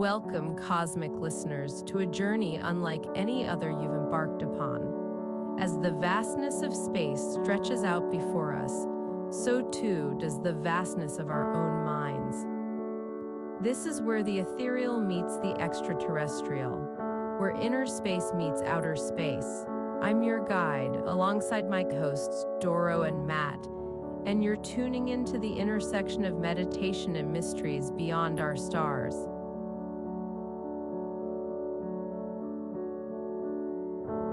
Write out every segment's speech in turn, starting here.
Welcome, cosmic listeners, to a journey unlike any other you've embarked upon. As the vastness of space stretches out before us, so too does the vastness of our own minds. This is where the ethereal meets the extraterrestrial, where inner space meets outer space. I'm your guide, alongside my hosts, Doro and Matt, and you're tuning into the intersection of meditation and mysteries beyond our stars.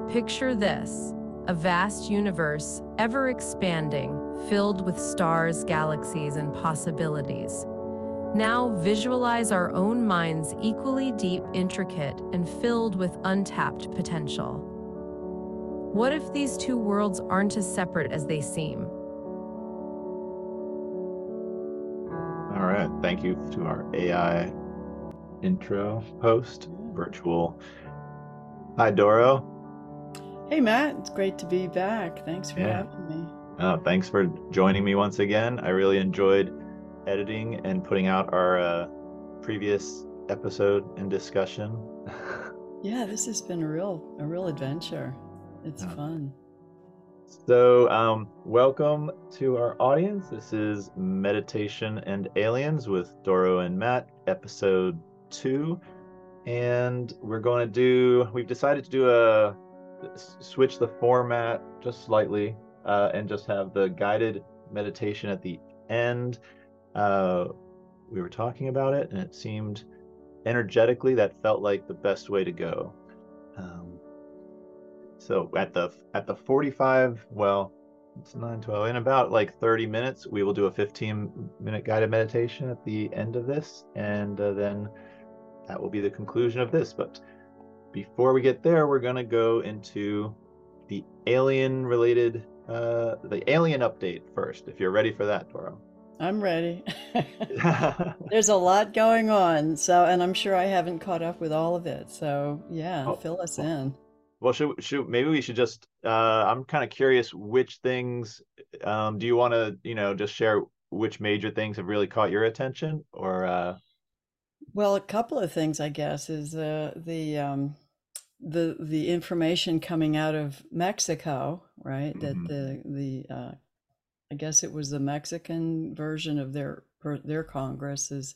Picture this a vast universe, ever expanding, filled with stars, galaxies, and possibilities. Now visualize our own minds equally deep, intricate, and filled with untapped potential. What if these two worlds aren't as separate as they seem? All right. Thank you to our AI intro host, virtual. Hi, Doro. Hey, Matt. It's great to be back. Thanks for Yeah. having me. Uh, thanks for joining me once again. I really enjoyed editing and putting out our uh, previous episode and discussion. Yeah, this has been a real a real adventure. It's Yeah. fun. So, um, welcome to our audience. This is Meditation and Aliens with Doro and Matt, episode two. And we're going to do, we've decided to do a switch the format just slightly uh, and just have the guided meditation at the end. Uh, we were talking about it, and it seemed energetically that felt like the best way to go. Um, so at the at the 45, well, it's 912 in about like 30 minutes, we will do a 15 minute guided meditation at the end of this, and uh, then that will be the conclusion of this. But before we get there, we're gonna go into the alien related uh the alien update first. If you're ready for that, Doro. I'm ready. There's a lot going on, so and I'm sure I haven't caught up with all of it. So yeah, Oh, fill us oh. in. Well, should should maybe we should just uh I'm kind of curious which things um do you want to, you know, just share which major things have really caught your attention or uh Well, a couple of things, I guess, is uh, the um, the the information coming out of Mexico, right? That Mhm. the the uh, I guess it was the Mexican version of their their Congress is,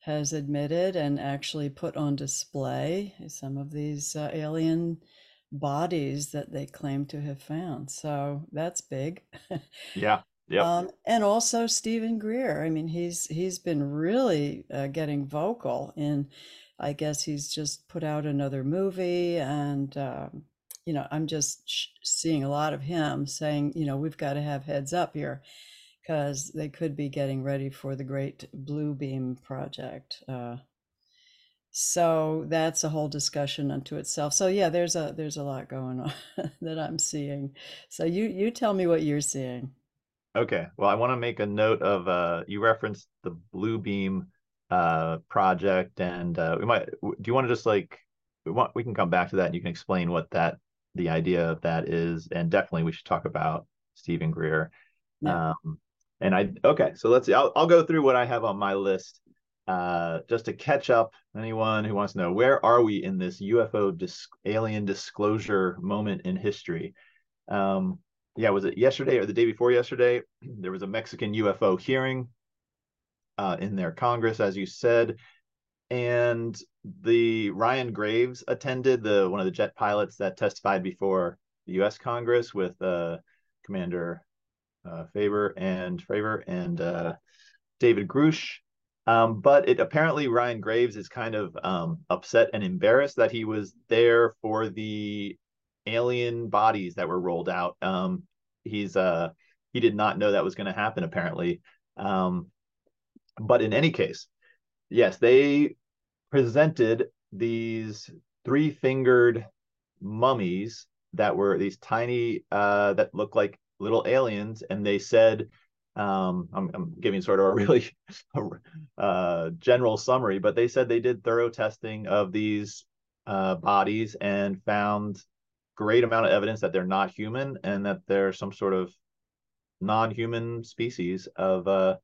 has admitted and actually put on display some of these uh, alien bodies that they claim to have found. So that's big. yeah, yep. Um, and also Steven Greer. I mean, he's he's been really uh, getting vocal in. I guess he's just put out another movie, and um, you know, I'm just sh- seeing a lot of him saying, you know, we've got to have heads up here because they could be getting ready for the Great Blue Beam project. Uh, so that's a whole discussion unto itself. So yeah, there's a there's a lot going on that I'm seeing. So you you tell me what you're seeing. Okay. Well, I want to make a note of uh you referenced the Blue Beam uh project and uh we might do you want to just like we want we can come back to that and you can explain what that the idea of that is and definitely we should talk about Steven Greer. Yeah. Um and I okay, so let's see. I'll I'll go through what I have on my list uh just to catch up anyone who wants to know where are we in this UFO dis- alien disclosure moment in history. Um yeah, was it yesterday or the day before yesterday? There was a Mexican UFO hearing uh, in their Congress, as you said, and the Ryan Graves attended the one of the jet pilots that testified before the U.S. Congress with uh, Commander uh, Faber and Fravor and uh, David Grusch. Um, but it apparently Ryan Graves is kind of um, upset and embarrassed that he was there for the alien bodies that were rolled out. Um, he's uh, he did not know that was going to happen apparently. Um, but in any case, yes, they presented these three-fingered mummies that were these tiny uh, that looked like little aliens, and they said um, I'm, I'm giving sort of a really uh, general summary, but they said they did thorough testing of these uh, bodies and found great amount of evidence that they're not human and that they're some sort of non-human species of uh,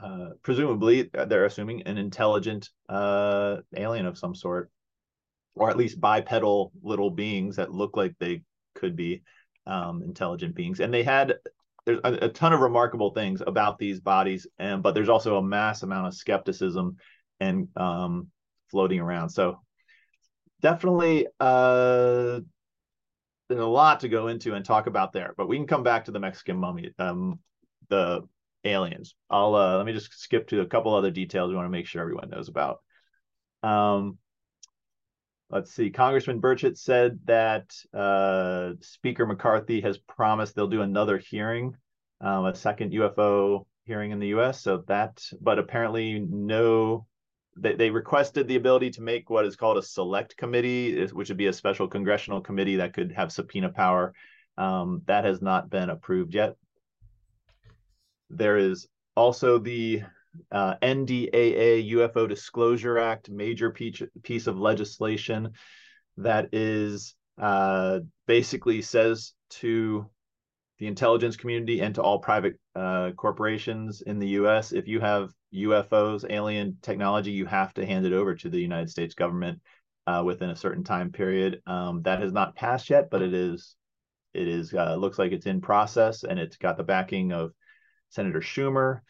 uh, presumably uh, they're assuming an intelligent uh, alien of some sort, or at least bipedal little beings that look like they could be um, intelligent beings. And they had there's a, a, ton of remarkable things about these bodies, and but there's also a mass amount of skepticism and um, floating around. So definitely uh, there's a lot to go into and talk about there. But we can come back to the Mexican mummy, um, the aliens. I'll uh, let me just skip to a couple other details we want to make sure everyone knows about. Um, let's see. Congressman Burchett said that uh, Speaker McCarthy has promised they'll do another hearing, um, a second UFO hearing in the U.S. So that, but apparently no. They, they requested the ability to make what is called a select committee, which would be a special congressional committee that could have subpoena power. Um, that has not been approved yet. There is also the uh, NDAA UFO Disclosure Act, major piece, of legislation that is uh, basically says to the intelligence community and to all private uh, corporations in the US if you have UFOs, alien technology, you have to hand it over to the United States government uh, within a certain time period. Um, that has not passed yet, but it is. It is uh, looks like it's in process, and it's got the backing of Senator Schumer,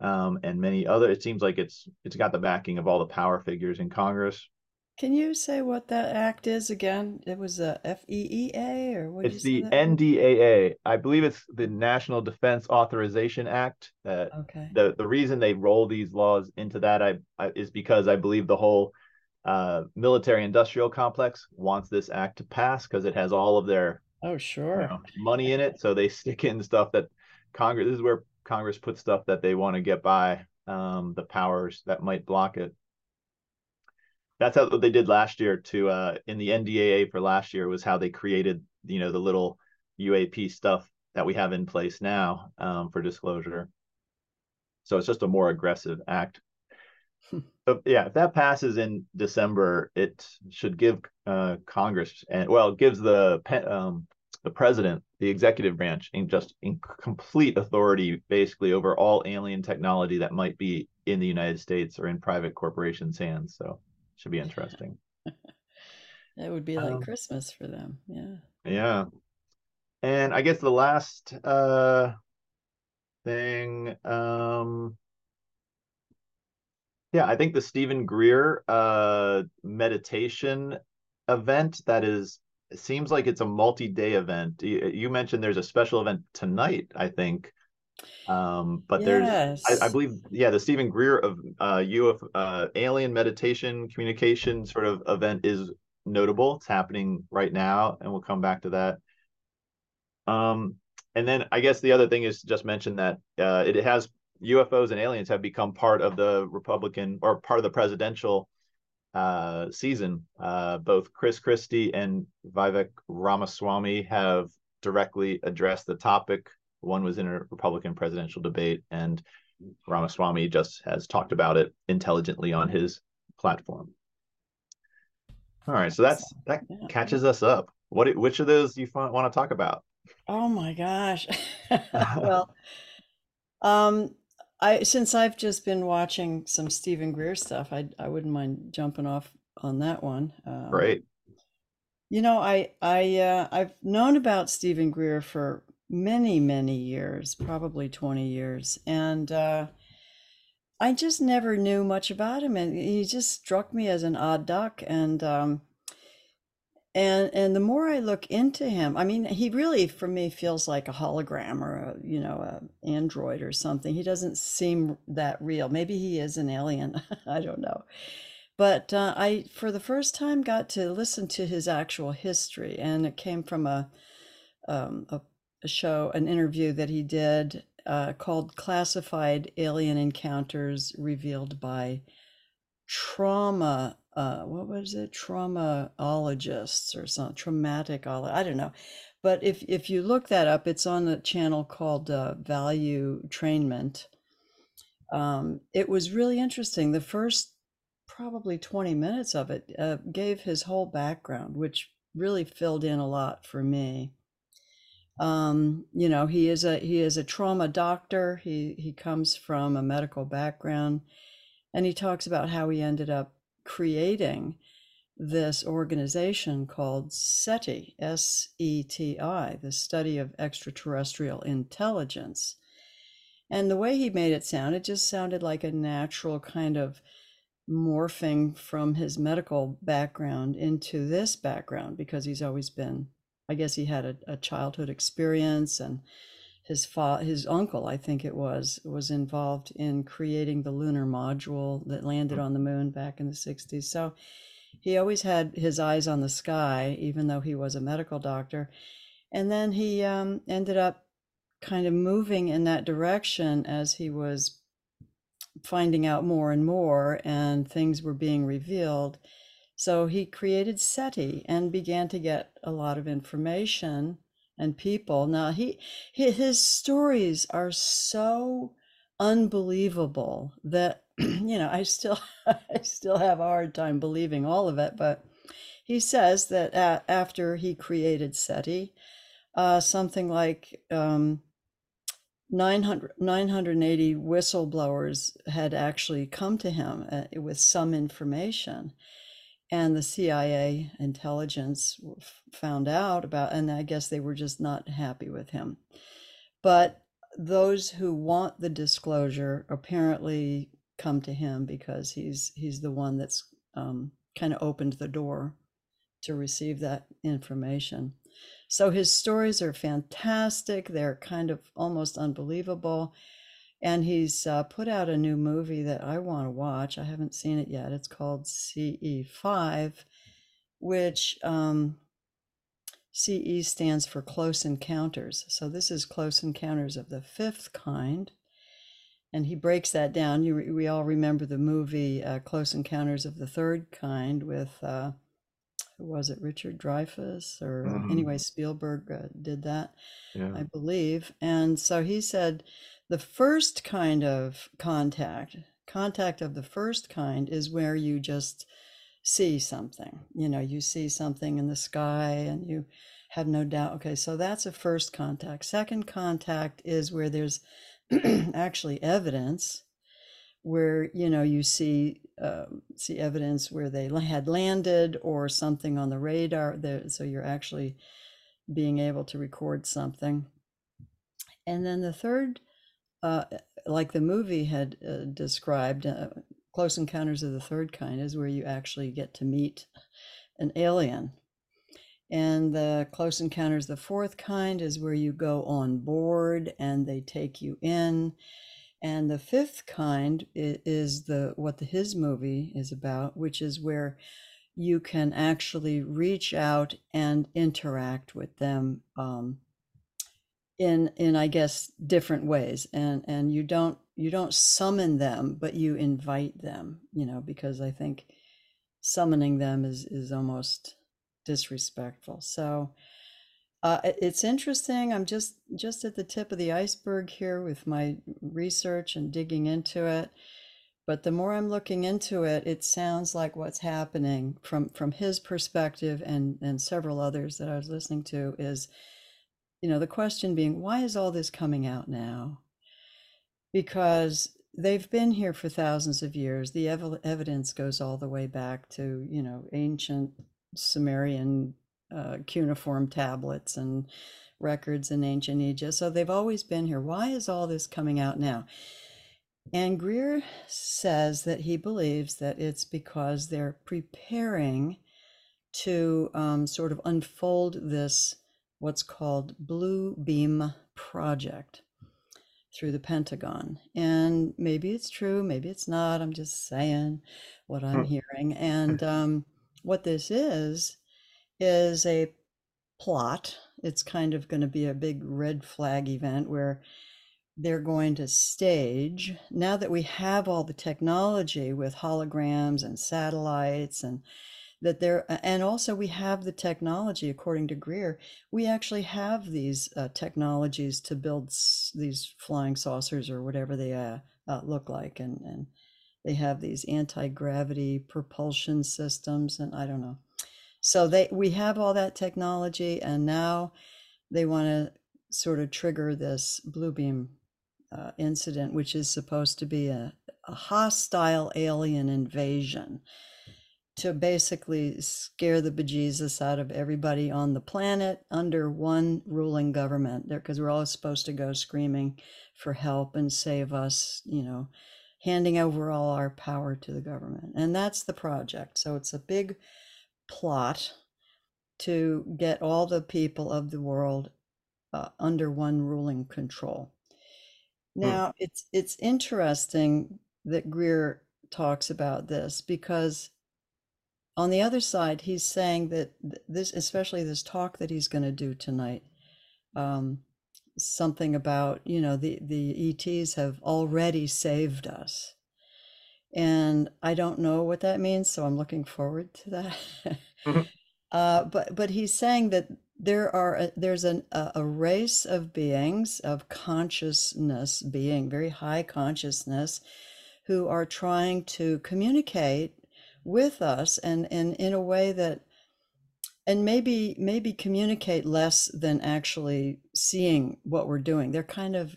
um, and many other. It seems like it's it's got the backing of all the power figures in Congress. Can you say what that act is again? It was a FEEA or what? It's the NDAA. I believe it's the National Defense Authorization Act. Uh, okay. The the reason they roll these laws into that I, I is because I believe the whole uh, military industrial complex wants this act to pass because it has all of their oh sure you know, money in it. So they stick in stuff that Congress. This is where Congress puts stuff that they want to get by um, the powers that might block it. That's how they did last year to uh, in the NDAA for last year was how they created you know the little UAP stuff that we have in place now um, for disclosure. So it's just a more aggressive act. so yeah, if that passes in December, it should give uh, Congress and well, it gives the um, the president, the executive branch, in just in complete authority basically over all alien technology that might be in the United States or in private corporations' hands. So should be interesting. that would be like um, Christmas for them. Yeah. Yeah. And I guess the last uh thing um yeah, I think the Steven Greer uh meditation event that is it seems like it's a multi-day event. You, you, mentioned there's a special event tonight, I think. Um, but yes. there's, I, I, believe, yeah, the steven Greer of uh, UF, uh, alien meditation communication sort of event is notable. It's happening right now, and we'll come back to that. Um, and then I guess the other thing is just mention that uh, it has UFOs and aliens have become part of the Republican or part of the presidential uh, season. Uh, both Chris Christie and Vivek Ramaswamy have directly addressed the topic. One was in a Republican presidential debate, and Ramaswamy just has talked about it intelligently on his platform. All right, so that's that catches us up. What which of those do you want to talk about? Oh my gosh. well, um, I since I've just been watching some Steven Greer stuff, I I wouldn't mind jumping off on that one. Um, Great. You know, I I uh, I've known about Steven Greer for many many years, probably twenty years, and uh, I just never knew much about him, and he just struck me as an odd duck, and um, and and the more I look into him, I mean, he really for me feels like a hologram or a you know a android or something. He doesn't seem that real. Maybe he is an alien. I don't know. But uh, I, for the first time, got to listen to his actual history, and it came from a um, a, a show, an interview that he did uh, called "Classified Alien Encounters Revealed by Trauma uh, what was it? Traumaologists or some traumatic I don't know. But if if you look that up it's on a channel called uh, Valuetainment. Um, it was really interesting. The first probably 20 minutes of it uh, gave his whole background which really filled in a lot for me Um, you know, he is a he is a trauma doctor. He he comes from a medical background, and he talks about how he ended up creating this organization called SETI, S E T I, the study of extraterrestrial intelligence. And the way he made it sound, it just sounded like a natural kind of morphing from his medical background into this background because he's always been, I guess he had a, a childhood experience and his fa- his uncle, I think it was, was involved in creating the lunar module that landed on the moon back in the 60s. So he always had his eyes on the sky, even though he was a medical doctor. And then he um, ended up kind of moving in that direction as he was finding out more and more, and things were being revealed. So he created SETI and began to get a lot of information and people. Now he, his stories are so unbelievable that you know I still I still have a hard time believing all of it. But he says that after he created SETI, uh, something like um, 900, 980 whistleblowers had actually come to him uh, with some information and the CIA intelligence found out about, and I guess they were just not happy with him. But those who want the disclosure apparently come to him because he's he's the one that's um, kind of opened the door to receive that information. So his stories are fantastic. They're kind of almost unbelievable. And he's uh, put out a new movie that I want to watch. I haven't seen it yet. It's called CE5, which um, CE stands for Close Encounters. So this is Close Encounters of the fifth kind. And he breaks that down. You, we all remember the movie uh, Close Encounters of the Third Kind with uh, who was it Richard Dreyfuss or mm-hmm. anyway Spielberg uh, did that yeah. I believe and so he said the first kind of contact contact of the first kind is where you just see something you know you see something in the sky and you have no doubt okay so that's a first contact. Second contact is where there's actually evidence where you know you see uh, see evidence where they had landed or something on the radar so you're actually being able to record something. And then the third uh, like the movie had uh, described uh, close encounters of the third kind is where you actually get to meet an alien. And the close encounters of the fourth kind is where you go on board and they take you in. And the fifth kind is the what the his movie is about, which is where you can actually reach out and interact with them um, in in I guess different ways, and and you don't you don't summon them, but you invite them, you know, because I think summoning them is is almost disrespectful. So uh, it's interesting. I'm just just at the tip of the iceberg here with my research and digging into it. But the more I'm looking into it, it sounds like what's happening from from his perspective and and several others that I was listening to is, you know, the question being, why is all this coming out now? Because they've been here for thousands of years. The ev- evidence goes all the way back to you know ancient Sumerian uh, cuneiform tablets and records in ancient Egypt. So they've always been here. Why is all this coming out now? And Greer says that he believes that it's because they're preparing to um, sort of unfold this, what's called Blue Beam Project through the Pentagon. And maybe it's true, maybe it's not. I'm just saying what I'm hmm. hearing. And um, what this is, is a plot. It's kind of going to be a big red flag event where they're going to stage now that we have all the technology with holograms and satellites and that there and also we have the technology according to greer we actually have these uh, technologies to build s- these flying saucers or whatever they uh, uh, look like and and they have these anti-gravity propulsion systems and i don't know. So they we have all that technology and now they want to sort of trigger this blue beam uh, incident, which is supposed to be a, a hostile alien invasion to basically scare the bejesus out of everybody on the planet under one ruling government. There because we're all supposed to go screaming for help and save us you know handing over all our power to the government. And that's the project. So it's a big plot to get all the people of the world uh, under one ruling control. Now hmm. it's it's interesting that greer talks about this because on the other side, he's saying that this, especially this talk that he's going to do tonight, um, something about you know the the ETs have already saved us, and I don't know what that means, so I'm looking forward to that. mm-hmm. uh, but but he's saying that there are a, there's an, a, a race of beings of consciousness, being very high consciousness, who are trying to communicate with us and and in a way that and maybe maybe communicate less than actually seeing what we're doing. They're kind of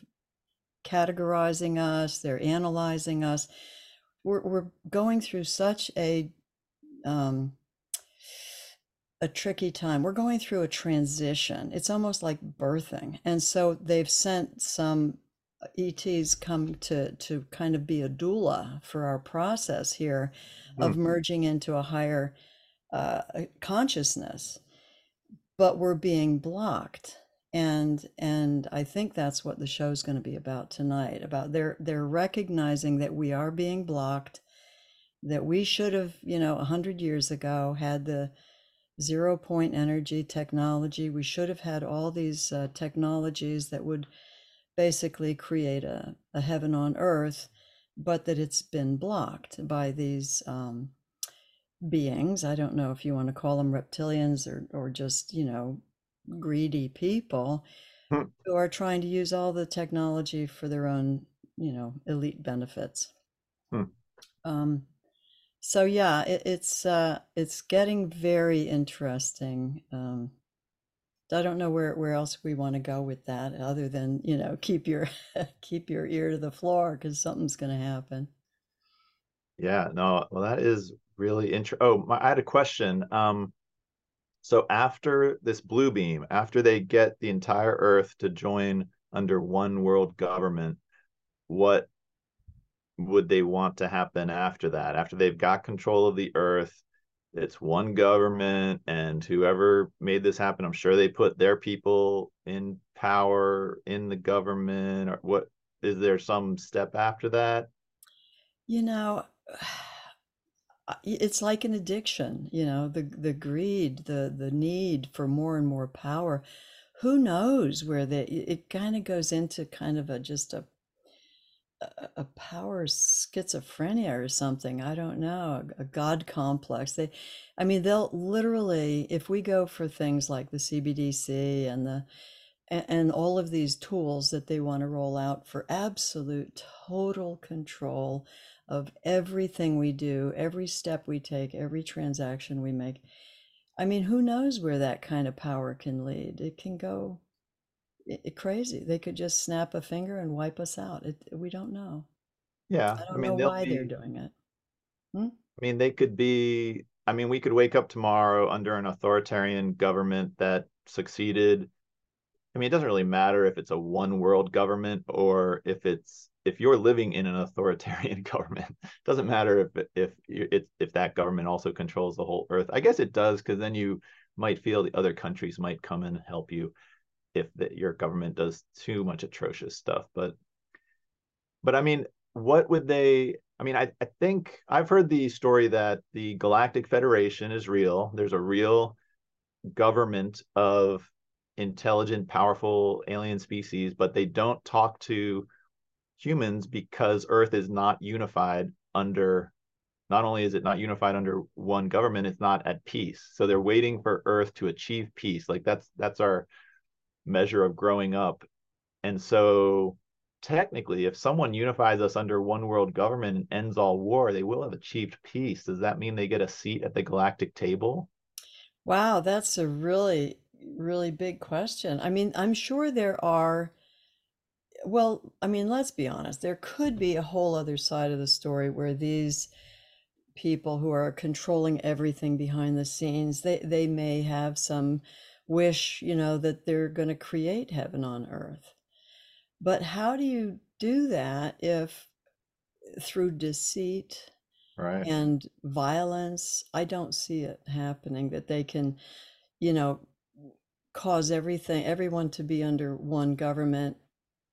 categorizing us they're analyzing us. We're, we're going through such a um, a tricky time. We're going through a transition. It's almost like birthing. And so they've sent some ets come to to kind of be a doula for our process here of mm. merging into a higher uh, consciousness but we're being blocked and and i think that's what the show's going to be about tonight about they're they're recognizing that we are being blocked that we should have you know a 100 years ago had the zero point energy technology we should have had all these uh, technologies that would basically create a, a heaven on earth but that it's been blocked by these um, beings. I don't know if you want to call them reptilians or, or just, you know, greedy people hmm. who are trying to use all the technology for their own, you know, elite benefits. Hmm. Um, so yeah, it, it's uh, it's getting very interesting. Um, I don't know where, where else we want to go with that other than, you know, keep your keep your ear to the floor because something's going to happen. Yeah, no, well, that is really interesting. Oh, my, I had a question. Um, so after this blue beam, after they get the entire Earth to join under one world government, what would they want to happen after that? After they've got control of the Earth, it's one government and whoever made this happen i'm sure they put their people in power in the government or what is there some step after that? You know it's like an addiction you know the the greed the the need for more and more power. Who knows where the it kind of goes into kind of a just a a power schizophrenia or something. I don't know, a, God complex. They, I mean, they'll literally, if we go for things like the CBDC and the and all of these tools that they want to roll out for absolute total control of everything we do, every step we take, every transaction we make. I mean, who knows where that kind of power can lead? It can go it, crazy. They could just snap a finger and wipe us out. It, we don't know. Yeah, I don't I mean, know why be, they're doing it. Hmm? I mean, they could be. I mean, we could wake up tomorrow under an authoritarian government that succeeded. I mean, it doesn't really matter if it's a one world government or if it's if you're living in an authoritarian government. It doesn't matter if if if if that government also controls the whole earth. I guess it does because then you might feel the other countries might come and help you if the, your government does too much atrocious stuff but but i mean what would they i mean I, I think i've heard the story that the galactic federation is real. There's a real government of intelligent powerful alien species but they don't talk to humans because earth is not unified under not only is it not unified under one government it's not at peace. So they're waiting for earth to achieve peace. Like that's that's our measure of growing up. And so technically, if someone unifies us under one world government and ends all war, they will have achieved peace. Does that mean they get a seat at the galactic table? Wow, that's a really really big question. I mean, I'm sure there are, well, I mean, let's be honest, there could be a whole other side of the story where these people who are controlling everything behind the scenes, they they may have some wish, you know, that they're going to create heaven on earth. But how do you do that if through deceit Right. and violence, I don't see it happening that they can, you know, cause everything, everyone to be under one government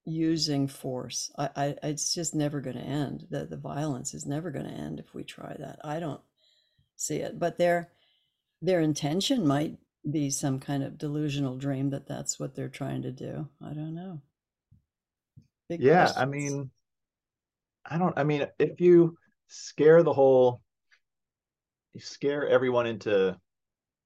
using force. I, I it's just never going to end. The the violence is never going to end if we try that. I don't see it. But their their intention might be some kind of delusional dream that that's what they're trying to do. I don't know. Big Yeah, I mean, I don't, I mean, if you scare the whole, you scare everyone into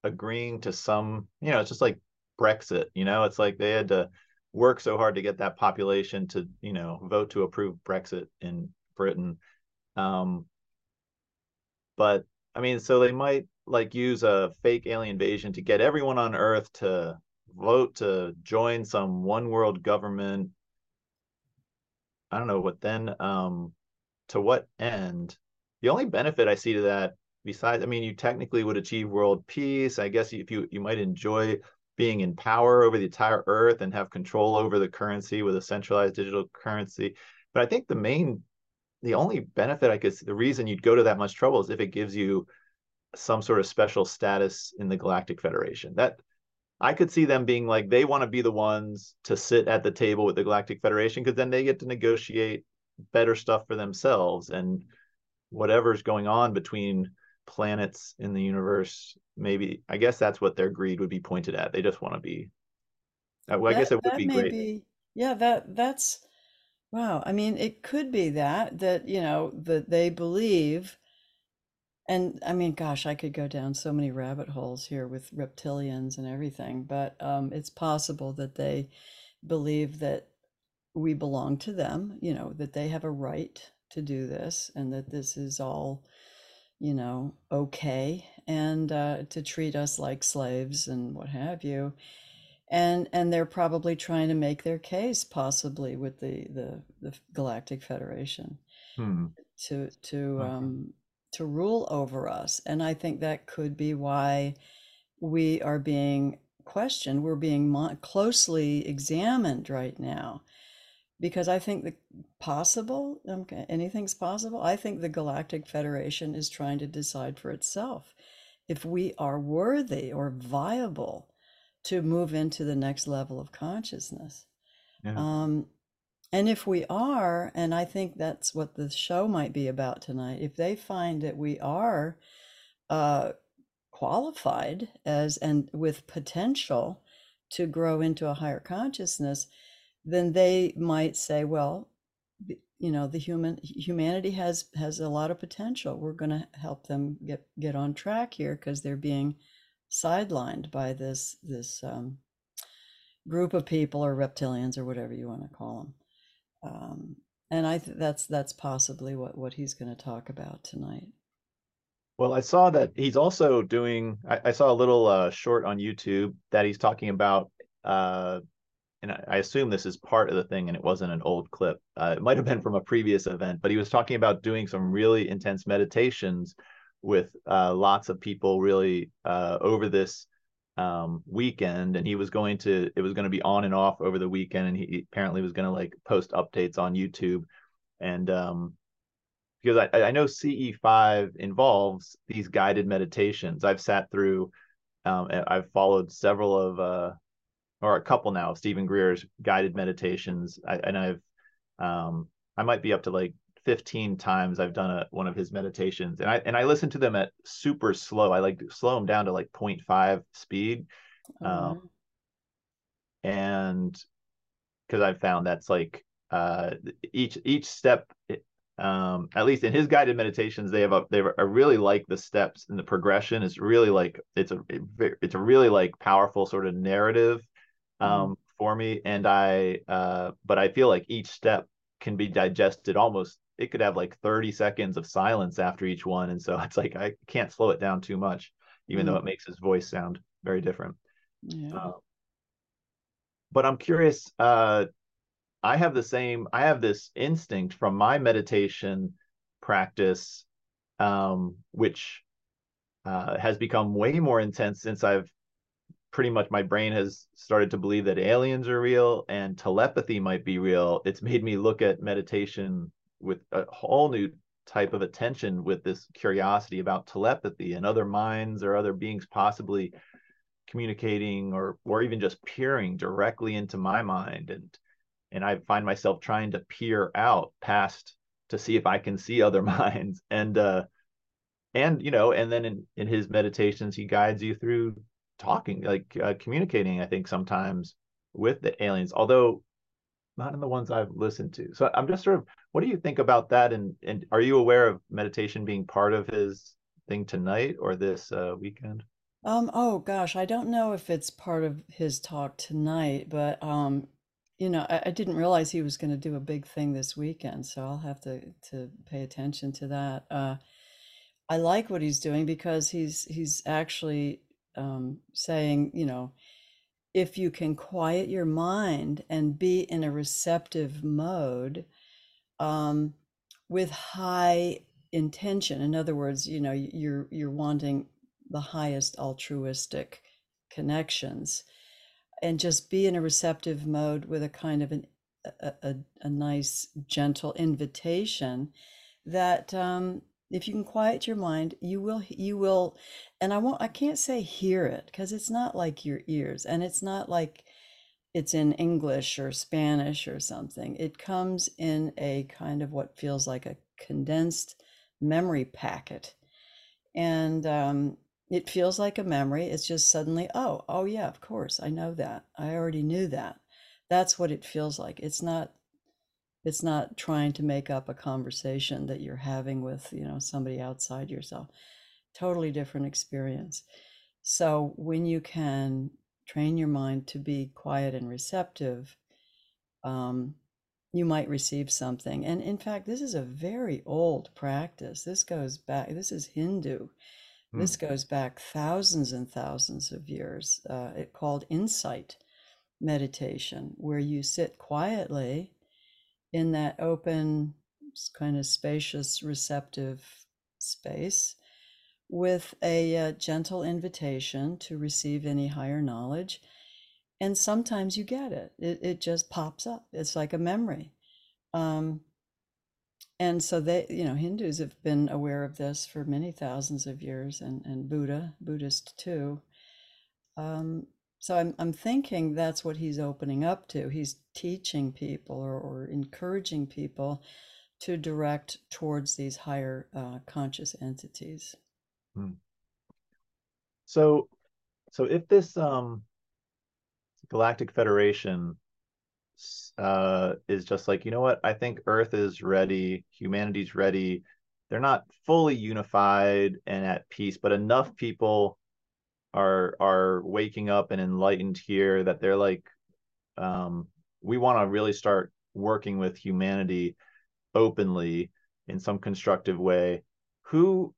agreeing to some, you know, it's just like Brexit, you know, it's like they had to work so hard to get that population to, you know, vote to approve Brexit in Britain. Um, but I mean, so they might like use a fake alien invasion to get everyone on Earth to vote to join some one world government. I don't know what then, um, to what end? The only benefit I see to that, besides, I mean, you technically would achieve world peace. I guess if you you might enjoy being in power over the entire Earth and have control over the currency with a centralized digital currency. But I think the main, the only benefit I could, the reason you'd go to that much trouble is if it gives you some sort of special status in the Galactic Federation. That I could see them being like they want to be the ones to sit at the table with the Galactic Federation because then they get to negotiate better stuff for themselves and whatever's going on between planets in the universe maybe i guess that's what their greed would be pointed at they just want to be well, i guess it would be great be, yeah, that that's wow. I mean, it could be that that, you know, that they believe, and I mean, gosh, I could go down so many rabbit holes here with reptilians and everything, but um, it's possible that they believe that we belong to them, you know, that they have a right to do this and that this is all, you know, okay, and uh, to treat us like slaves and what have you and and they're probably trying to make their case possibly with the the, the galactic federation hmm. to to okay. um to rule over us and i think that could be why we are being questioned. We're being mo- closely examined right now because i think the possible okay anything's possible. I think the galactic federation is trying to decide for itself if we are worthy or viable to move into the next level of consciousness. yeah. Um, and if we are, and I think that's what the show might be about tonight, if they find that we are uh, qualified as and with potential to grow into a higher consciousness, then they might say, well, you know, the human humanity has has a lot of potential. We're going to help them get get on track here because they're being sidelined by this this um, group of people or reptilians or whatever you want to call them. Um, and I th- that's that's possibly what what he's going to talk about tonight. well i saw that he's also doing i, I saw a little uh, short on youtube that he's talking about uh, and I, I assume this is part of the thing and it wasn't an old clip uh, it might have been from a previous event but he was talking about doing some really intense meditations with uh, lots of people really uh, over this um, weekend and he was going to it was going to be on and off over the weekend and he apparently was going to like post updates on youtube. And um because I, I know ce5 involves these guided meditations. I've sat through um i've followed several of uh or a couple now of steven greer's guided meditations. I, and i've um i might be up to like 15 times I've done a, one of his meditations and I and I listen to them at super slow. I like slow them down to like 0.5 speed. Um, Uh, and because I've found that's like uh, each each step um, at least in his guided meditations they have a they are really like the steps and the progression is really like it's a it's a really like powerful sort of narrative um, mm, for me and I uh, but I feel like each step can be digested almost it could have like 30 seconds of silence after each one and so it's like I can't slow it down too much even though mm, it makes his voice sound very different Yeah. Uh, but I'm curious. Uh, I have the same. I have this instinct from my meditation practice, um, which uh, has become way more intense since I've pretty much my brain has started to believe that aliens are real and telepathy might be real. It's made me look at meditation with a whole new type of attention with this curiosity about telepathy and other minds or other beings possibly communicating or or even just peering directly into my mind. And and I find myself trying to peer out past to see if I can see other minds. And uh and you know and then in in his meditations he guides you through talking like uh, communicating i think sometimes with the aliens. Although not in the ones i've listened to. So i'm just sort of what do you think about that? And and are you aware of meditation being part of his thing tonight or this uh, weekend? Um, oh gosh, I don't know if it's part of his talk tonight, but um, you know, I, I didn't realize he was going to do a big thing this weekend, so I'll have to to pay attention to that. Uh, I like what he's doing because he's he's actually um, saying, you know, if you can quiet your mind and be in a receptive mode um, with high intention, in other words, you know, you're you're wanting the highest altruistic connections. And just be in a receptive mode with a kind of an a, a, a nice gentle invitation that um, if you can quiet your mind you will you will and i won't i can't say hear it because it's not like your ears and it's not like it's in english or spanish or something. It comes in a kind of what feels like a condensed memory packet and um, it feels like a memory it's just suddenly oh oh yeah of course i know that i already knew that. That's what it feels like. It's not it's not trying to make up a conversation that you're having with, you know, somebody outside yourself. Totally different experience. So when you can train your mind to be quiet and receptive, um, you might receive something. And in fact, this is a very old practice. This goes back, this is Hindu. Hmm. This goes back thousands and thousands of years. Uh, it called insight meditation, where you sit quietly in that open, kind of spacious, receptive space with a uh, gentle invitation to receive any higher knowledge. And sometimes you get it, it, it just pops up. It's like a memory. Um, and so they, you know, Hindus have been aware of this for many thousands of years, and, and Buddha, Buddhist too. Um, so I'm I'm thinking that's what he's opening up to. He's teaching people or, or encouraging people to direct towards these higher uh, conscious entities. Hmm. So, so if this um, Galactic Federation uh, is just like, you know what, I think Earth is ready, humanity's ready. They're not fully unified and at peace, but enough people are are waking up and enlightened here that they're like um, we want to really start working with humanity openly in some constructive way. Who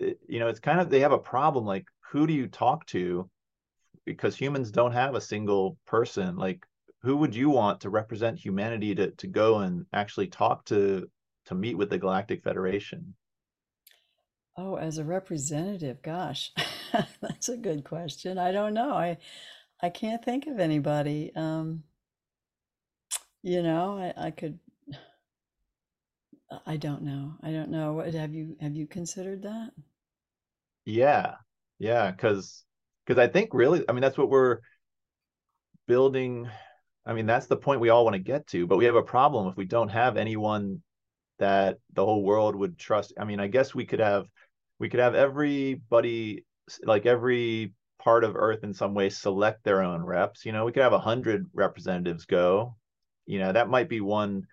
eh, you know it's kind of they have a problem like who do you talk to? Because humans don't have a single person like who would you want to represent humanity to to go and actually talk to to meet with the galactic federation Oh, as a representative, gosh, that's a good question. I don't know. I I can't think of anybody. Um, you know, I, I could. I don't know. I don't know. What have you have you considered that? yeah yeah because because i think really i mean that's what we're building i mean that's the point we all want to get to but we have a problem if we don't have anyone that the whole world would trust i mean i guess we could have we could have everybody like every part of earth in some way select their own reps you know? We could have a hundred representatives go. You know that might be one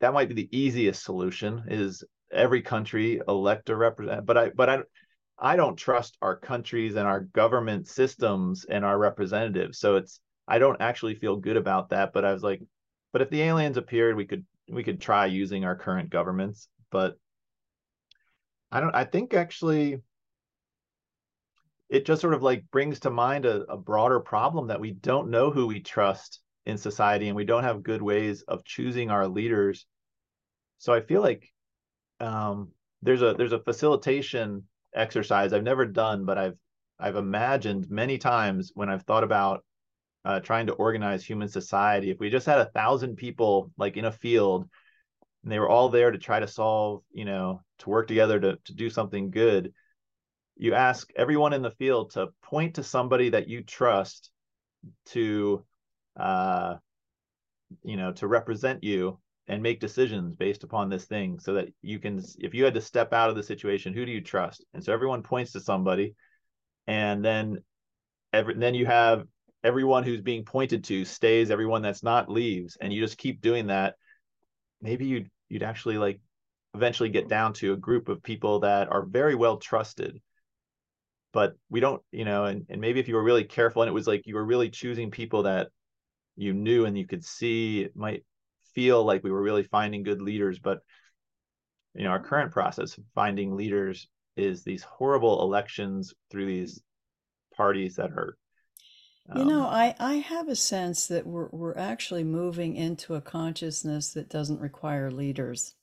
that might be the easiest solution is every country elect a representative but i but i i don't trust our countries and our government systems and our representatives so it's i don't actually feel good about that but i was like but if the aliens appeared we could we could try using our current governments but I don't. I think actually, it just sort of like brings to mind a, a broader problem that we don't know who we trust in society and we don't have good ways of choosing our leaders so i feel like um, there's a there's a facilitation exercise i've never done but i've i've imagined many times when i've thought about uh, trying to organize human society if we just had a thousand people like in a field and they were all there to try to solve you know to work together to, to do something good you ask everyone in the field to point to somebody that you trust to uh you know to represent you and make decisions based upon this thing so that you can if you had to step out of the situation who do you trust? And so everyone points to somebody and then every then you have everyone who's being pointed to stays everyone that's not leaves and you just keep doing that. Maybe you'd you'd actually like eventually get down to a group of people that are very well trusted. But we don't you know and, and maybe if you were really careful and it was like you were really choosing people that you knew and you could see it might feel like we were really finding good leaders but you know our current process of finding leaders is these horrible elections through these parties that are um, you know um, i i have a sense that we're we're actually moving into a consciousness that doesn't require leaders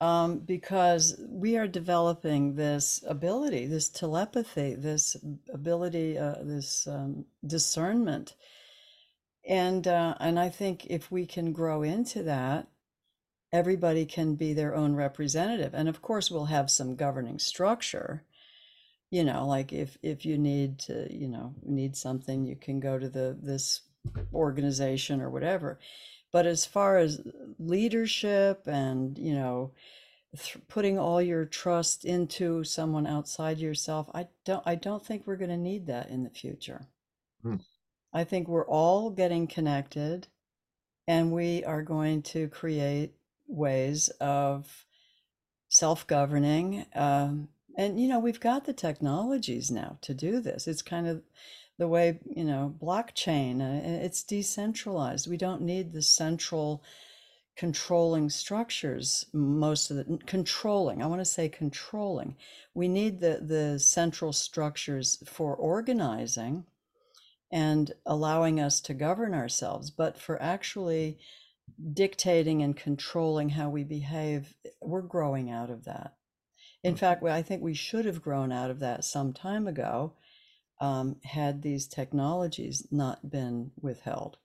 um, because we are developing this ability, this telepathy, this ability, uh, this um, discernment, and uh, and I think if we can grow into that, everybody can be their own representative, and of course we'll have some governing structure. You know, like if if you need to, you know, need something, you can go to the this organization or whatever but as far as leadership and, you know, th- putting all your trust into someone outside yourself, I don't I don't think we're going to need that in the future. Hmm. I think we're all getting connected and we are going to create ways of self-governing um, and you know we've got the technologies now to do this it's kind of the way you know blockchain uh, it's decentralized. We don't need the central controlling structures most of the controlling i want to say controlling. We need the the central structures for organizing and allowing us to govern ourselves but for actually dictating and controlling how we behave we're growing out of that. In mm-hmm. fact i think we should have grown out of that some time ago um, had these technologies not been withheld.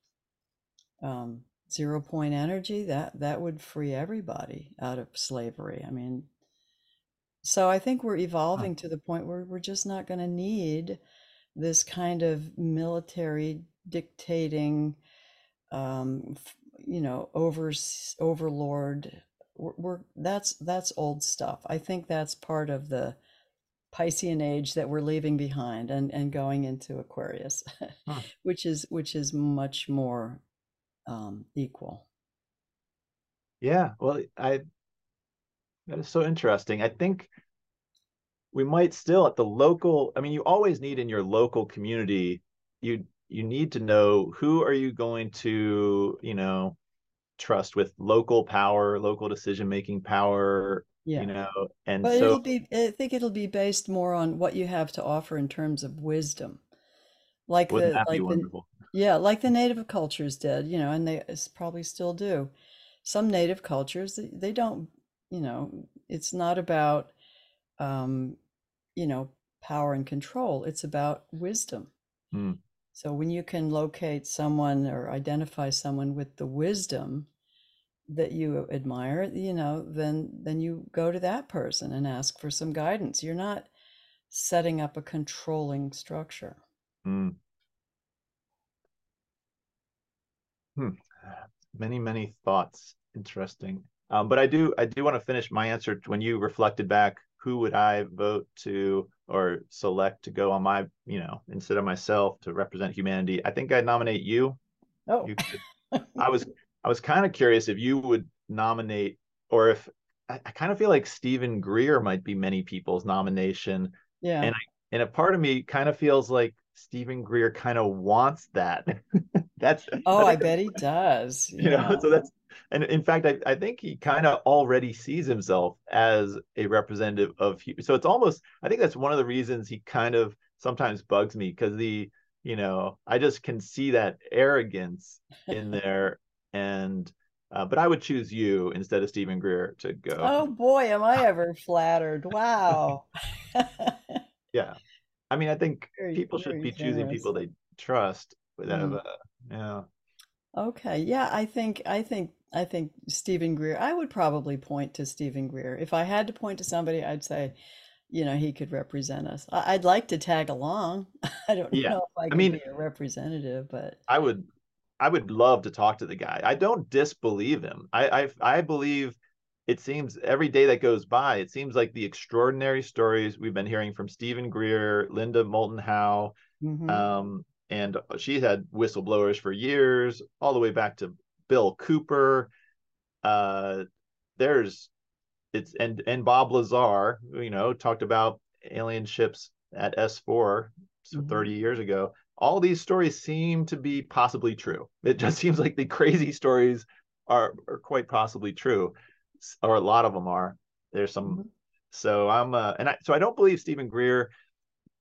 Um, zero point energy that that would free everybody out of slavery. I mean, so I think we're evolving to the point where we're just not going to need this kind of military dictating, um, you know, over overlord. We're, we're that's that's old stuff. I think that's part of the Piscean age that we're leaving behind and, and going into Aquarius, huh. which is which is much more um, equal. Yeah, well, I that is so interesting. I think we might still at the local. I mean, you always need in your local community. You you need to know who are you going to you know trust with local power, local decision making power, yeah. you know and but so it'll be i think it'll be based more on what you have to offer in terms of wisdom like the like the, yeah like the native cultures did you know and they probably still do some native cultures they, don't you know it's not about um you know power and control it's about wisdom hmm. so when you can locate someone or identify someone with the wisdom that you admire you know then then you go to that person and ask for some guidance. You're not setting up a controlling structure. Mm. hmm. many many thoughts. Interesting. Um, but i do i do want to finish my answer when you reflected back who would i vote to or select to go on my you know instead of myself to represent humanity? I think i'd nominate you. Oh. You could, i was I was kind of curious if you would nominate, or if I, I kind of feel like Steven Greer might be many people's nomination. Yeah. And I, and a part of me kind of feels like Steven Greer kind of wants that. that's oh, I, I bet he does. You yeah. know, so that's and in fact, I, I think he kind of already sees himself as a representative of. So it's almost I think that's one of the reasons he kind of sometimes bugs me because the you know I just can see that arrogance in there, and uh, but I would choose you instead of Steven Greer to go. Oh boy, am I ever flattered! Wow. yeah, I mean, I think Very, people should be choosing people they trust. That Mm. uh, yeah, Okay, yeah, I think I think I think Steven Greer. I would probably point to Steven Greer. If I had to point to somebody, I'd say, you know, he could represent us. I'd like to tag along. I don't yeah. know if I I can mean, be a representative, but I would I would love to talk to the guy. I don't disbelieve him. I I, I believe it seems every day that goes by, it seems like the extraordinary stories we've been hearing from Steven Greer, Linda Moulton Howe, mhm, um, and she had whistleblowers for years, all the way back to Bill Cooper. Uh, there's it's and and Bob Lazar, you know, talked about alien ships at S4 so mhm. 30 years ago. All these stories seem to be possibly true. It just seems like the crazy stories are, are quite possibly true, or a lot of them are. There's some. Mhm. So I'm, uh, and I, so I don't believe Steven Greer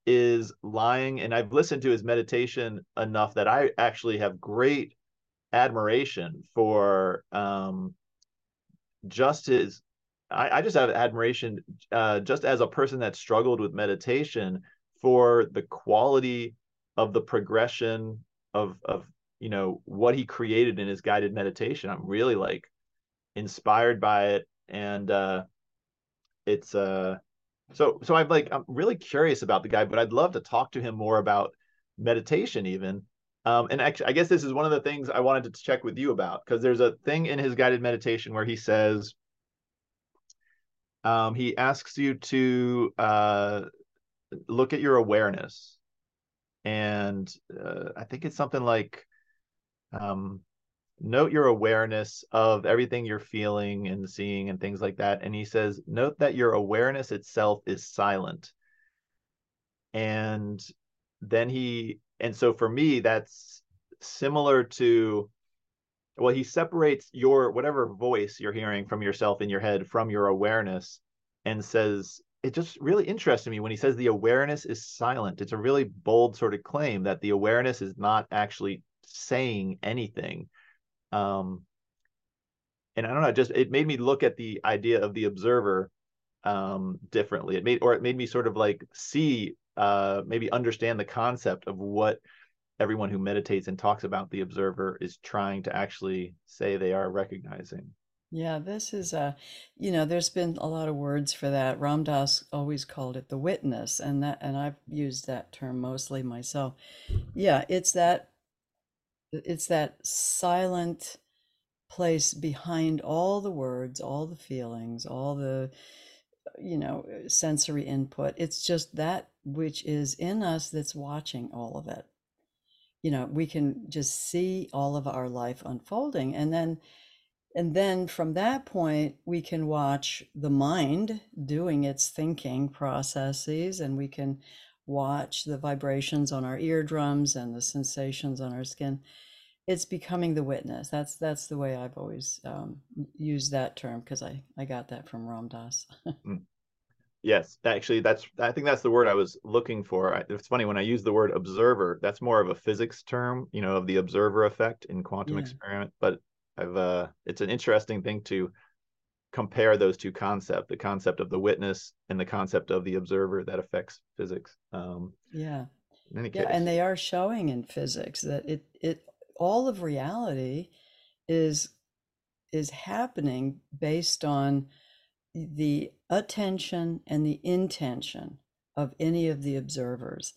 is lying, and I've listened to his meditation enough that I actually have great admiration for um, just his I, I just have admiration uh, just as a person that struggled with meditation for the quality of the progression of of you know what he created in his guided meditation. I'm really like inspired by it. And uh it's uh so so i'm like i'm really curious about the guy but i'd love to talk to him more about meditation even. Um and actually i guess this is one of the things i wanted to check with you about because there's a thing in his guided meditation where he says um, he asks you to uh, look at your awareness and uh, i think it's something like um, note your awareness of everything you're feeling and seeing and things like that. And he says note that your awareness itself is silent. And then he and so for me that's similar to well he separates your whatever voice you're hearing from yourself in your head from your awareness and says it just really interested me when he says the awareness is silent. It's a really bold sort of claim that the awareness is not actually saying anything. Um and i don't know just it made me look at the idea of the observer um differently. It made or it made me sort of like see uh maybe understand the concept of what everyone who meditates and talks about the observer is trying to actually say they are recognizing. Yeah, this is a, you know, there's been a lot of words for that. Ram Dass always called it the witness, and that, and I've used that term mostly myself. Yeah, it's that, it's that silent place behind all the words, all the feelings, all the, you know, uh, sensory input. It's just that which is in us that's watching all of it. You know, we can just see all of our life unfolding, and then and then from that point, we can watch the mind doing its thinking processes, and we can watch the vibrations on our eardrums and the sensations on our skin. It's becoming the witness. That's that's the way I've always um, used that term because I I got that from Ram Dass. Mm. Yes, actually, that's I think that's the word I was looking for. It's funny when I use the word observer, that's more of a physics term, you know, of the observer effect in quantum Yeah. experiment. But I've uh, it's an interesting thing to compare those two concepts, the concept of the witness and the concept of the observer that affects physics. Um, Yeah. Yeah, case, and they are showing in physics that it it all of reality is is happening based on the attention and the intention of any of the observers.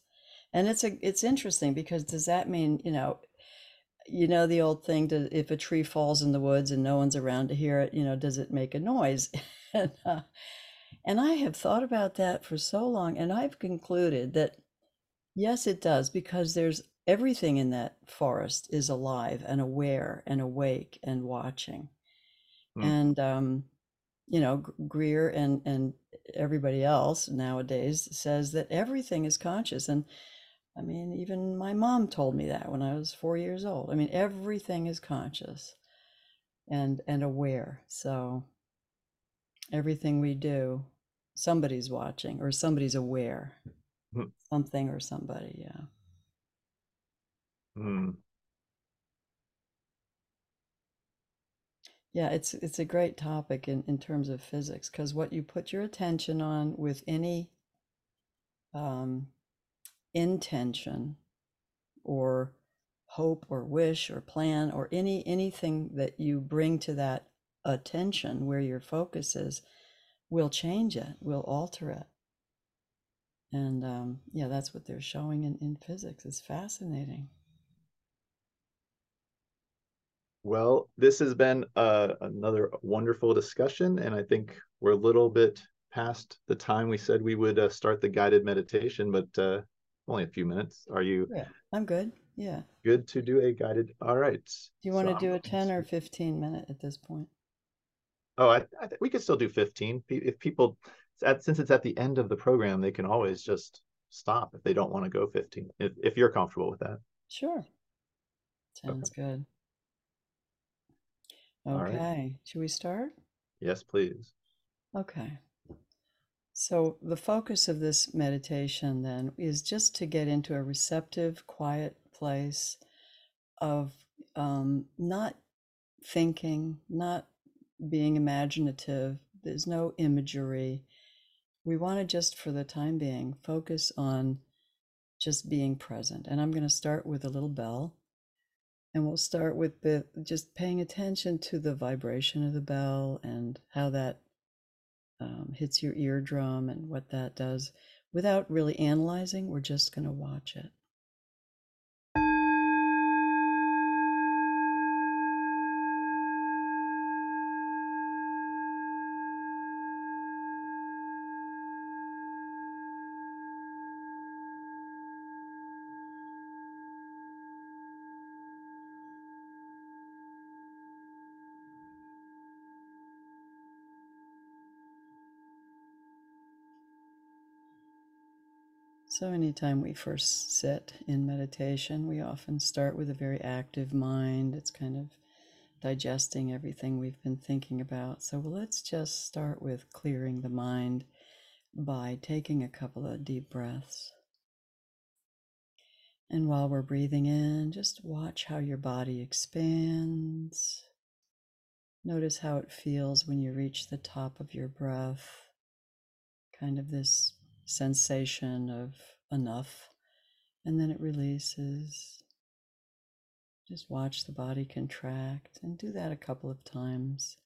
And it's a it's interesting because does that mean, you know, you know the old thing to if a tree falls in the woods and no one's around to hear it, you know, does it make a noise? and, uh, and I have thought about that for so long, and I've concluded that yes, it does, because there's everything in that forest is alive and aware and awake and watching. Hmm. And um, you know, Greer and and everybody else nowadays says that everything is conscious. And I mean, even my mom told me that when I was four years old. I mean, everything is conscious and and aware. So everything we do, somebody's watching or somebody's aware. Hmm. something or somebody. Yeah. Hmm. Yeah, it's it's a great topic in, in terms of physics because what you put your attention on with any um, intention or hope or wish or plan or any anything that you bring to that attention where your focus is will change it, will alter it. And um, yeah, that's what they're showing in, in physics. It's fascinating. Well, this has been uh, another wonderful discussion, and I think we're a little bit past the time we said we would uh, start the guided meditation, but uh, only a few minutes. Are you Yeah, I'm good. Yeah. good to do a guided? All right. Do you want So to I'm do a 10 or 15 minute at this point? Oh, I, I think we could still do 15. If people, at, since it's at the end of the program, they can always just stop if they don't want to go 15, if, if you're comfortable with that. Sure. Sounds good. All right. Okay. Should we start? Yes, please. Okay. So, the focus of this meditation then is just to get into a receptive, quiet place of um, not thinking, not being imaginative. There's no imagery. We want to just, for the time being, focus on just being present. And I'm going to start with a little bell. And we'll start with the just paying attention to the vibration of the bell and how that um, hits your eardrum and what that does without really analyzing. We're just going to watch it. So, anytime we first sit in meditation, we often start with a very active mind. It's kind of digesting everything we've been thinking about. So, let's just start with clearing the mind by taking a couple of deep breaths. And while we're breathing in, just watch how your body expands. Notice how it feels when you reach the top of your breath. Kind of this sensation of enough, and then it releases. Just watch the body contract and do that a couple of times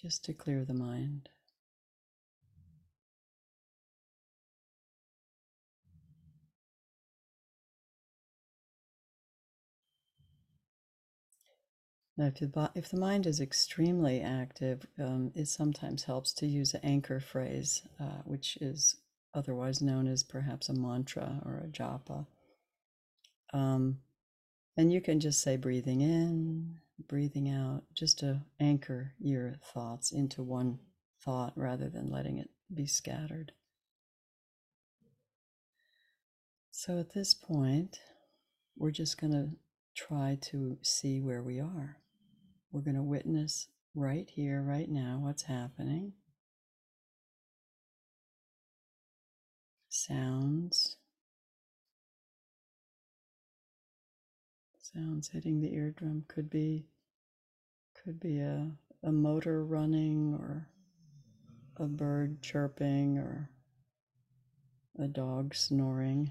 just to clear the mind. Now, if the, if the mind is extremely active, um, it sometimes helps to use an anchor phrase, uh, which is otherwise known as perhaps a mantra or a japa. Um, and you can just say breathing in, breathing out, just to anchor your thoughts into one thought rather than letting it be scattered. So at this point, we're just going to try to see where we are. We're going to witness right here, right now, what's happening. Sounds. Sounds hitting the eardrum could be could be a, a motor running or a bird chirping or a dog snoring.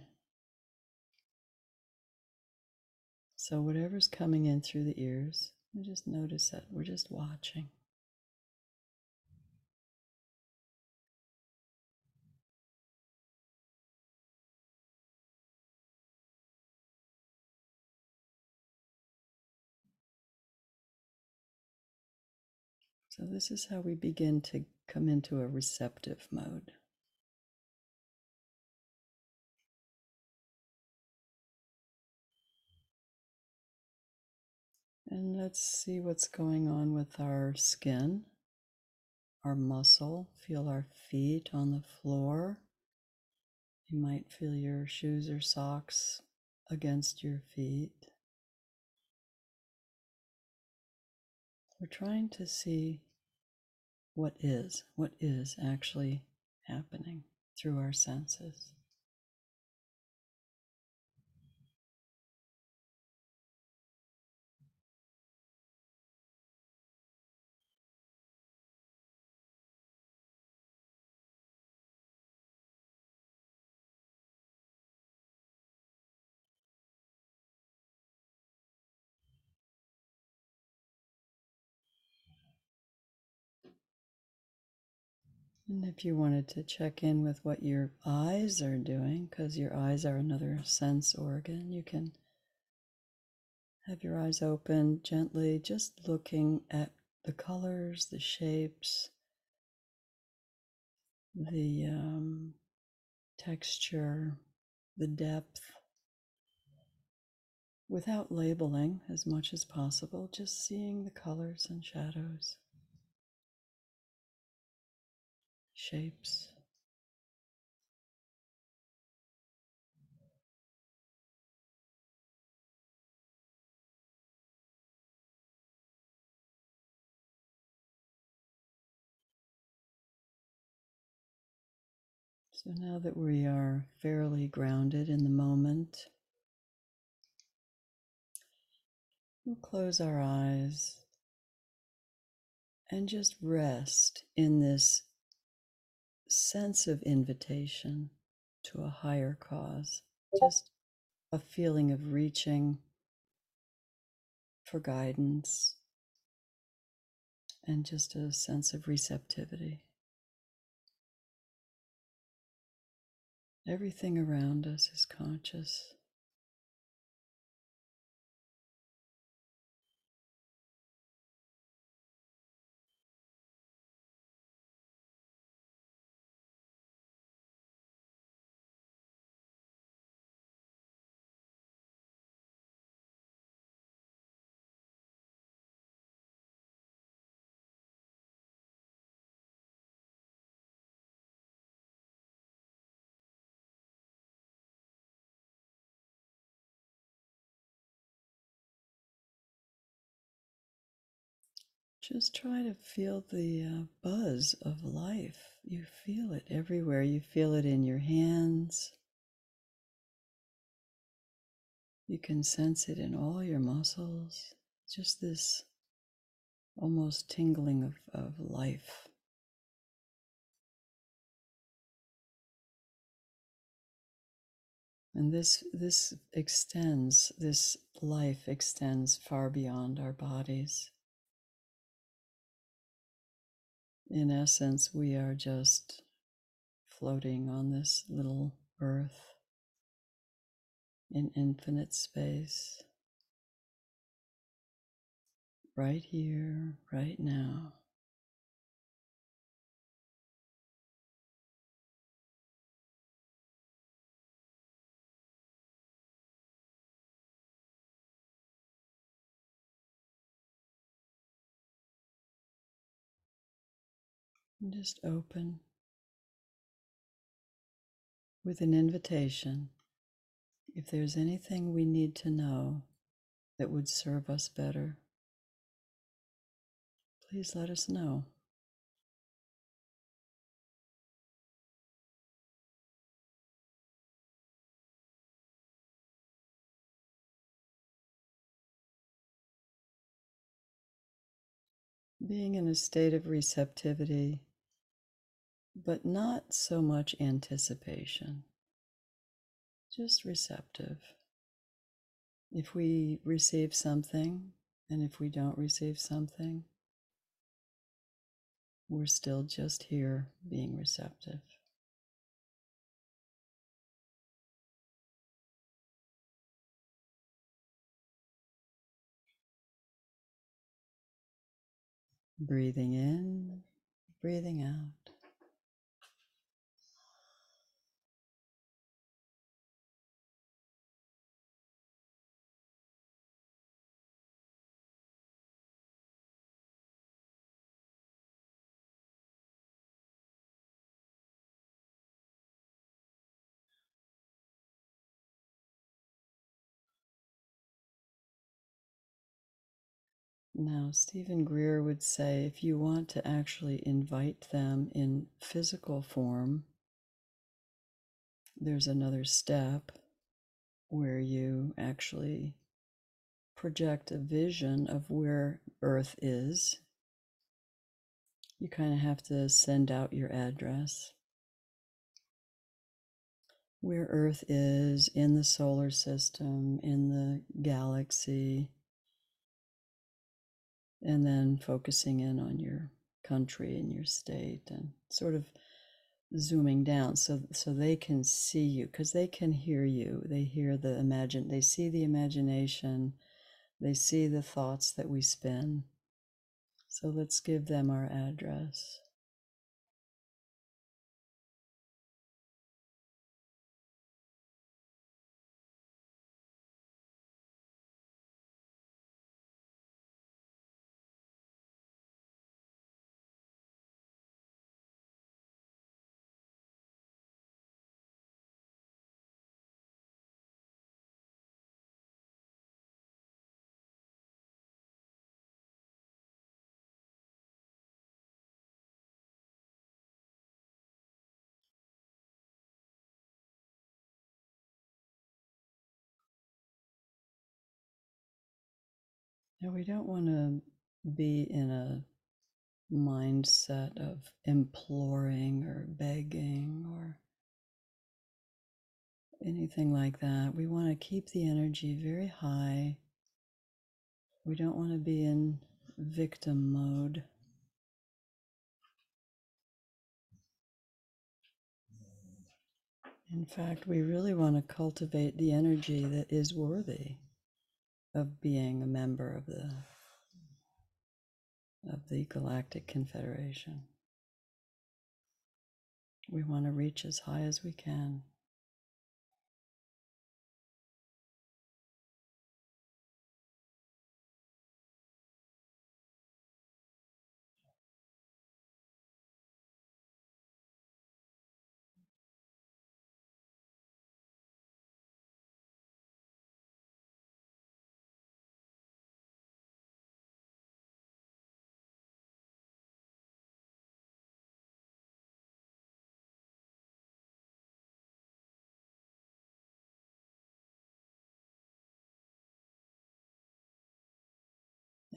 So whatever's coming in through the ears, you just notice that We're just watching. So, this is how we begin to come into a receptive mode. And let's see what's going on with our skin, our muscle. Feel our feet on the floor. You might feel your shoes or socks against your feet. We're trying to see what is, what is actually happening through our senses. And if you wanted to check in with what your eyes are doing, because your eyes are another sense organ, you can have your eyes open gently, just looking at the colors, the shapes, the um, texture, the depth, without labeling as much as possible, just seeing the colors and shadows. Shapes. So now that we are fairly grounded in the moment, we'll close our eyes and just rest in this sense of invitation to a higher cause, just a feeling of reaching for guidance and just a sense of receptivity. Everything around us is conscious. Just try to feel the uh, buzz of life. You feel it everywhere. You feel it in your hands. You can sense it in all your muscles. Just this almost tingling of, of life. And this this extends, this life extends far beyond our bodies. In essence, we are just floating on this little earth in infinite space, right here, right now. And just open with an invitation. If there's anything we need to know that would serve us better, please let us know. Being in a state of receptivity but not so much anticipation, just receptive. If we receive something and if we don't receive something, we're still just here being receptive. Breathing in, breathing out. Now, Steven Greer would say if you want to actually invite them in physical form, there's another step where you actually project a vision of where Earth is. You kind of have to send out your address. Where Earth is in the solar system, in the galaxy, and then focusing in on your country and your state and sort of zooming down so so they can see you because they can hear you. They hear the imagine they see the imagination. They see the thoughts that we spin. So let's give them our address We don't want to be in a mindset of imploring or begging or anything like that. We want to keep the energy very high. We don't want to be in victim mode. In fact, we really want to cultivate the energy that is worthy of being a member of the of the Galactic Confederation. We want to reach as high as we can.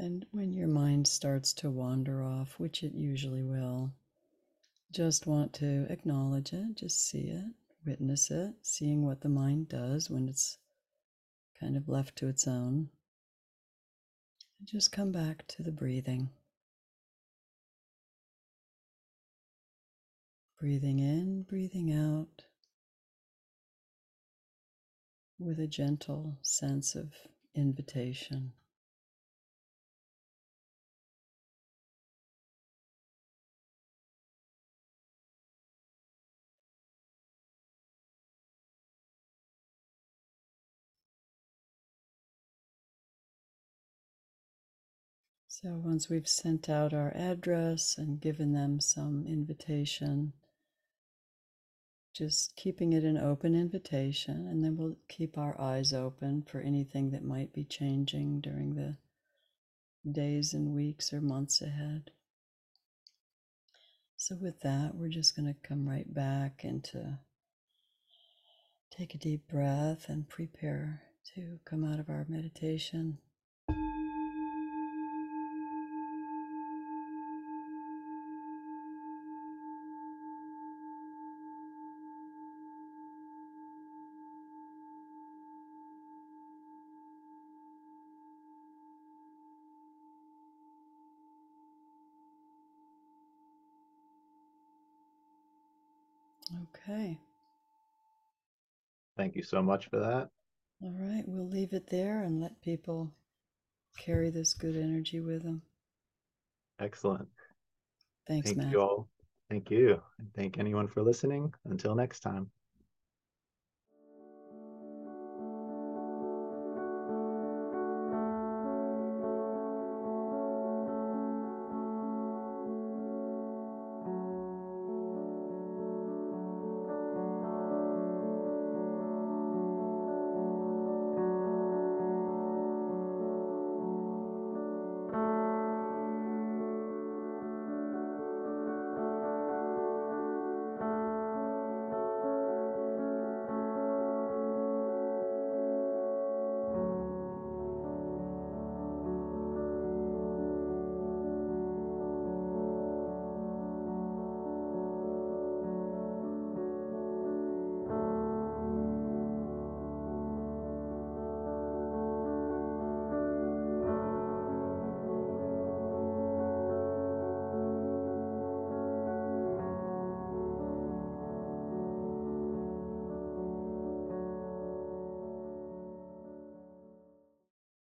And when your mind starts to wander off, which it usually will, just want to acknowledge it, just see it, witness it, seeing what the mind does when it's kind of left to its own. And just come back to the breathing. Breathing in, breathing out with a gentle sense of invitation. So once we've sent out our address and given them some invitation, just keeping it an open invitation, and then we'll keep our eyes open for anything that might be changing during the days and weeks or months ahead. So, with that, we're just going to come right back into take a deep breath and prepare to come out of our meditation. Okay. Thank you so much for that. All right. We'll leave it there and let people carry this good energy with them. Excellent. Thanks, thank Matt. you all. Thank you. And thank anyone for listening. Until next time.